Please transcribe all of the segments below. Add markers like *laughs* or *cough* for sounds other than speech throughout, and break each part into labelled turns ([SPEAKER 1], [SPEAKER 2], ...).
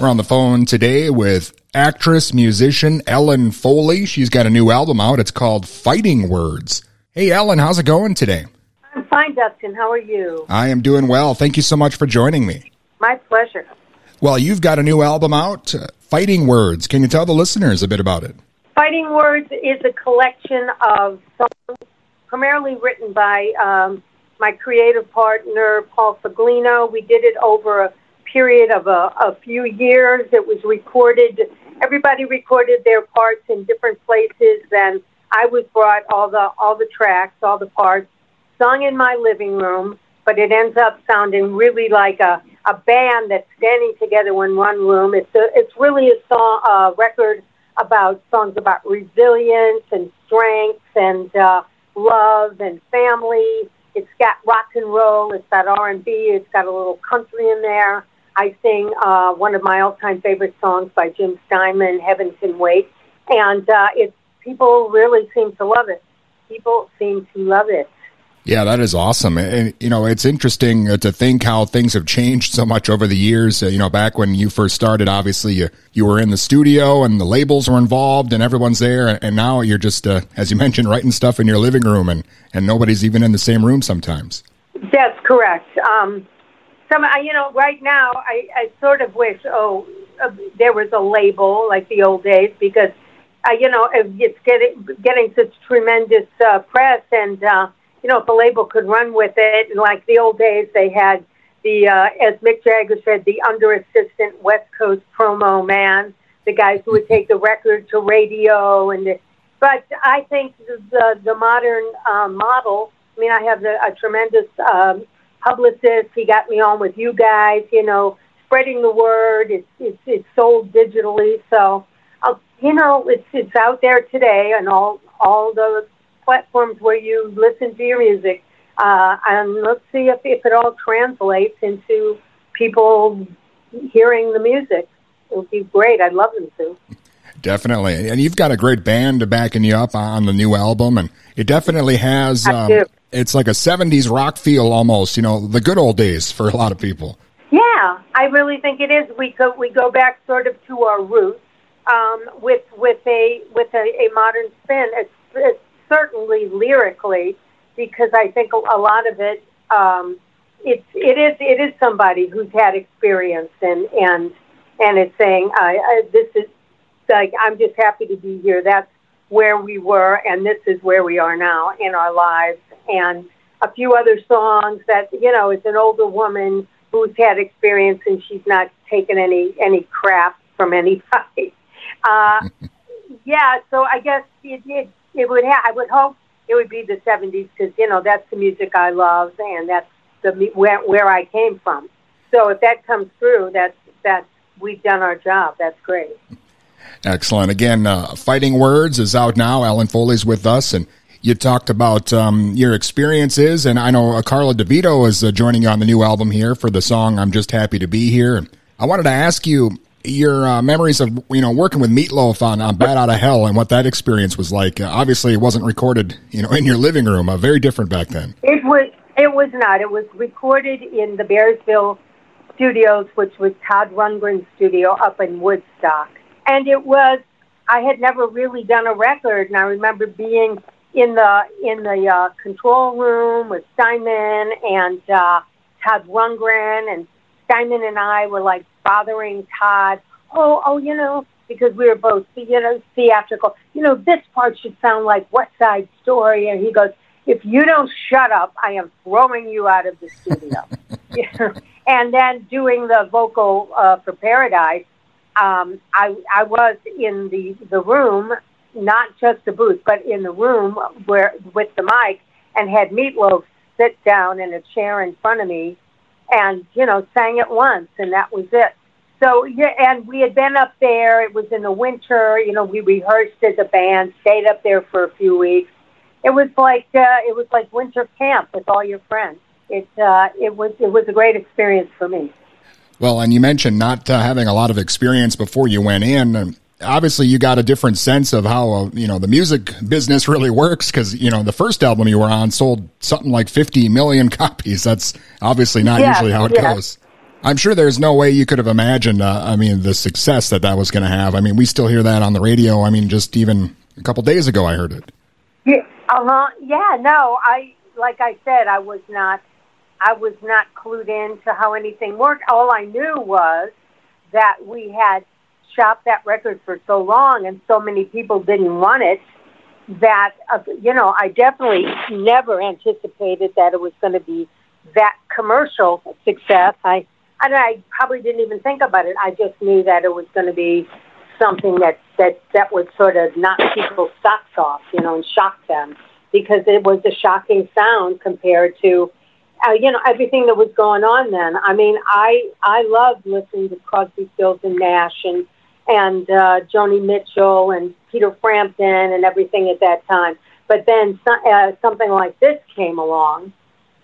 [SPEAKER 1] We're on the phone today with actress, musician Ellen Foley. She's got a new album out. It's called Fighting Words. Hey, Ellen, how's it going today?
[SPEAKER 2] I'm fine, Dustin. How are you?
[SPEAKER 1] I am doing well. Thank you so much for joining me.
[SPEAKER 2] My pleasure.
[SPEAKER 1] Well, you've got a new album out, uh, Fighting Words. Can you tell the listeners a bit about it?
[SPEAKER 2] Fighting Words is a collection of songs primarily written by um, my creative partner, Paul Foglino. We did it over a period of a, a few years. It was recorded, everybody recorded their parts in different places, and I was brought all the all the tracks, all the parts, sung in my living room. But it ends up sounding really like a, a band that's standing together in one room. It's a, it's really a song, a record about songs about resilience and strength and uh, love and family. It's got rock and roll. It's got R and B. It's got a little country in there. I sing uh, one of my all-time favorite songs by Jim Steinman, "Heaven Can Wait," and uh, it's people really seem to love it. People seem to love it.
[SPEAKER 1] Yeah, that is awesome. And, you know, it's interesting uh, to think how things have changed so much over the years. Uh, you know, back when you first started, obviously you, you were in the studio and the labels were involved and everyone's there. And now you're just, uh, as you *laughs* mentioned, writing stuff in your living room and, and nobody's even in the same room sometimes.
[SPEAKER 2] That's correct. Um, some, you know, right now I, I sort of wish, oh, uh, there was a label like the old days because, uh, you know, it's getting, getting such tremendous uh, press and, you know, if a label could run with it, and like the old days, they had the, uh, as Mick Jagger said, the under assistant West Coast promo man, the guys who would take the record to radio, and the, but I think the the modern um, model. I mean, I have a, a tremendous um, publicist. He got me on with you guys. You know, spreading the word. It's it's, it's sold digitally, so. I'll, you know, it's it's out there today, and all all the platforms where you listen to your music. Uh, and let's see if, if it all translates into people hearing the music. It would be great. I'd love them to.
[SPEAKER 1] Definitely. And you've got a great band backing you up on the new album. And it definitely has, um, it's like a 70s rock feel almost, you know, the good old days for a lot of people.
[SPEAKER 2] Yeah, I really think it is. We go, we go back sort of to our roots um, with, with, a, with a, a modern spin. It's, it's certainly lyrically, because I think a lot of it, um, it's it is it is somebody who's had experience and and and it's saying I, I, this is like I'm just happy to be here. That's where we were, and this is where we are now in our lives. And a few other songs that you know, it's an older woman who's had experience and she's not taken any any crap from anybody. *laughs* Uh, *laughs* yeah, so I guess it, it it would ha- I would hope it would be the 70s because you know that's the music I love and that's the where where I came from. So if that comes through, that's that's we've done our job. That's great.
[SPEAKER 1] Excellent. Again, uh, Fighting Words is out now. Ellen Foley's with us, and you talked about um, your experiences, and I know uh, Karla DeVito is uh, joining you on the new album here for the song "I'm Just Happy to Be Here." I wanted to ask you your uh, memories of you know working with Meatloaf on, on Bat Out of Hell and what that experience was like. Uh, obviously, it wasn't recorded you know in your living room. Uh, very different back then.
[SPEAKER 2] It was. It was not. It was recorded in the Bearsville Studios, which was Todd Rundgren's studio up in Woodstock, and it was. I had never really done a record, and I remember being in the in the uh, control room with Steinman and uh, Todd Rundgren and Steinman and I were like bothering Todd. Oh, oh, you know, because we were both, you know, theatrical. You know, this part should sound like West Side Story, and he goes, "If you don't shut up, I am throwing you out of the studio." *laughs* and then doing the vocal uh, for Paradise, um, I I was in the the room, not just the booth, but in the room where with the mic, and had Meatloaf sit down in a chair in front of me and you know sang it once and that was it. So yeah and we had been up there. It was in the winter. You know we rehearsed as a band stayed up there for a few weeks. It was like uh, it was like winter camp with all your friends. It uh, it was it was a great experience for me.
[SPEAKER 1] Well and you mentioned not uh, having a lot of experience before you went in obviously you got a different sense of how uh, you know the music business *laughs* really works because you know the first album you were on sold something like 50 million *laughs* copies that's obviously not usually how it goes I'm sure there's no way you could have imagined. Uh, I mean, the success that that was going to have. I mean, we still hear that on the radio. I mean, just even a couple days ago, I heard it.
[SPEAKER 2] Yeah, uh huh. Yeah, no, I like I said, I was not, I was not clued in to how anything worked. All I knew was that we had shopped that record for so long, and so many people didn't want it. That uh, you know, I definitely never anticipated that it was going to be that commercial success. I, and I probably didn't even think about it. I just knew that it was going to be something that that that would sort of knock people's socks off, you know, and shock them because it was a shocking sound compared to, uh, you know, everything that was going on then. I mean, I I loved listening to Crosby, Stills and Nash and and uh, Joni Mitchell and Peter Frampton and everything at that time. But then uh, something like this came along,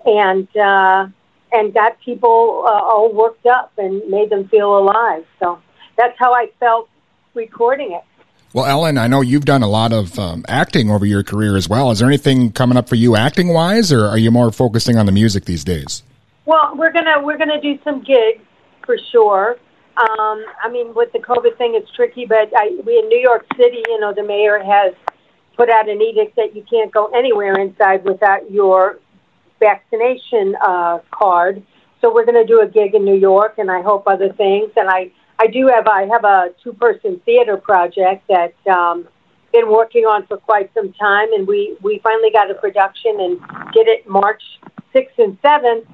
[SPEAKER 2] and uh, and got people uh, all worked up and made them feel alive. So that's how I felt recording it.
[SPEAKER 1] Well, Ellen, I know you've done a lot of um, acting over your career as well. Is there anything coming up for you acting wise, or are you more focusing on the music these days?
[SPEAKER 2] Well, we're gonna we're gonna do some gigs for sure. Um, I mean, with the COVID thing, it's tricky, but I, we in New York City, you know, the mayor has put out an edict that you can't go anywhere inside without your vaccination uh, card. So we're going to do a gig in New York, and I hope other things. And I, I do have I have a two person theater project that um, been working on for quite some time, and we we finally got a production and did it March sixth and seventh,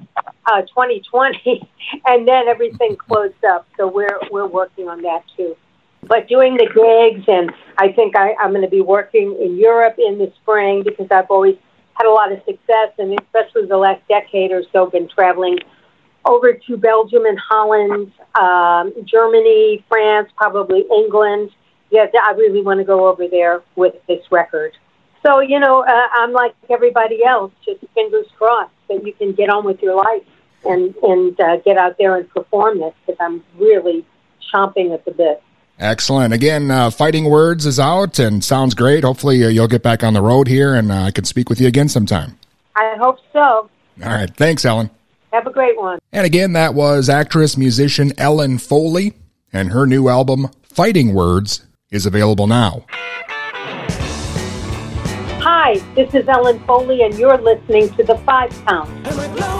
[SPEAKER 2] uh, 2020, *laughs* and then everything closed up. So we're we're working on that too. But doing the gigs, and I think I, I'm going to be working in Europe in the spring because I've always had a lot of success, and especially the last decade or so, been traveling over to Belgium and Holland, um, Germany, France, probably England. Yes, I really want to go over there with this record. So, you know, uh, I'm like everybody else, just fingers crossed that you can get on with your life and, and uh, get out there and perform this because I'm really chomping at the bit.
[SPEAKER 1] Excellent. Again, uh, Fighting Words is out and sounds great. Hopefully, uh, you'll get back on the road here and uh, I can speak with you again sometime.
[SPEAKER 2] I hope so. All
[SPEAKER 1] right. Thanks, Ellen.
[SPEAKER 2] Have a great one.
[SPEAKER 1] And again, that was actress musician Ellen Foley, and her new album, Fighting Words, is available now.
[SPEAKER 2] Hi, this is Ellen Foley, and you're listening to The Five
[SPEAKER 3] Count.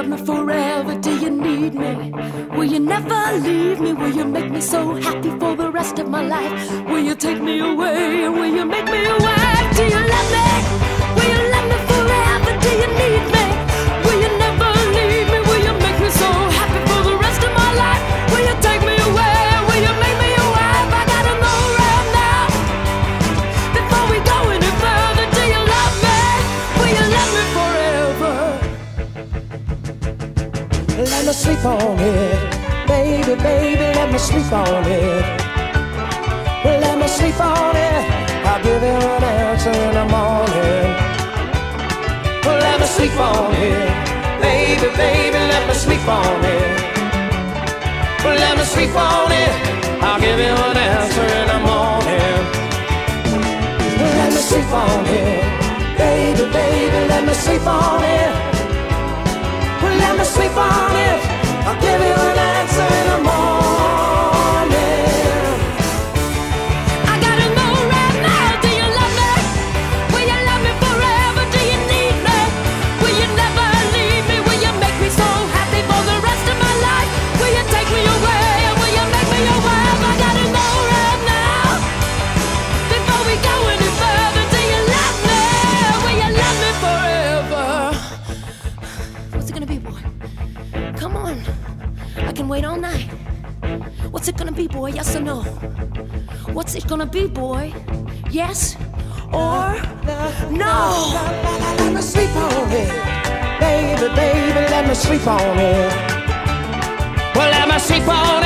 [SPEAKER 4] love me forever? Do you need me? Will you never leave me? Will you make me so happy for the rest of my life? Will you take me away? Will you make me away? Do you love me?
[SPEAKER 3] sleep on it. Let me sleep on it. I'll give you an answer in the morning. Let me sleep on it. Baby, baby, let me sleep on it. Let me sleep on it. I'll give you an answer in the morning. Let me sleep on it. Baby, baby, let me sleep on it. Let me sleep on it. I'll give you an answer in the morning.
[SPEAKER 4] Yes or no? What's it gonna be, boy? Yes or no?
[SPEAKER 3] Let me sleep on it. Baby, baby, let me sleep on it. Well, let me sleep on it.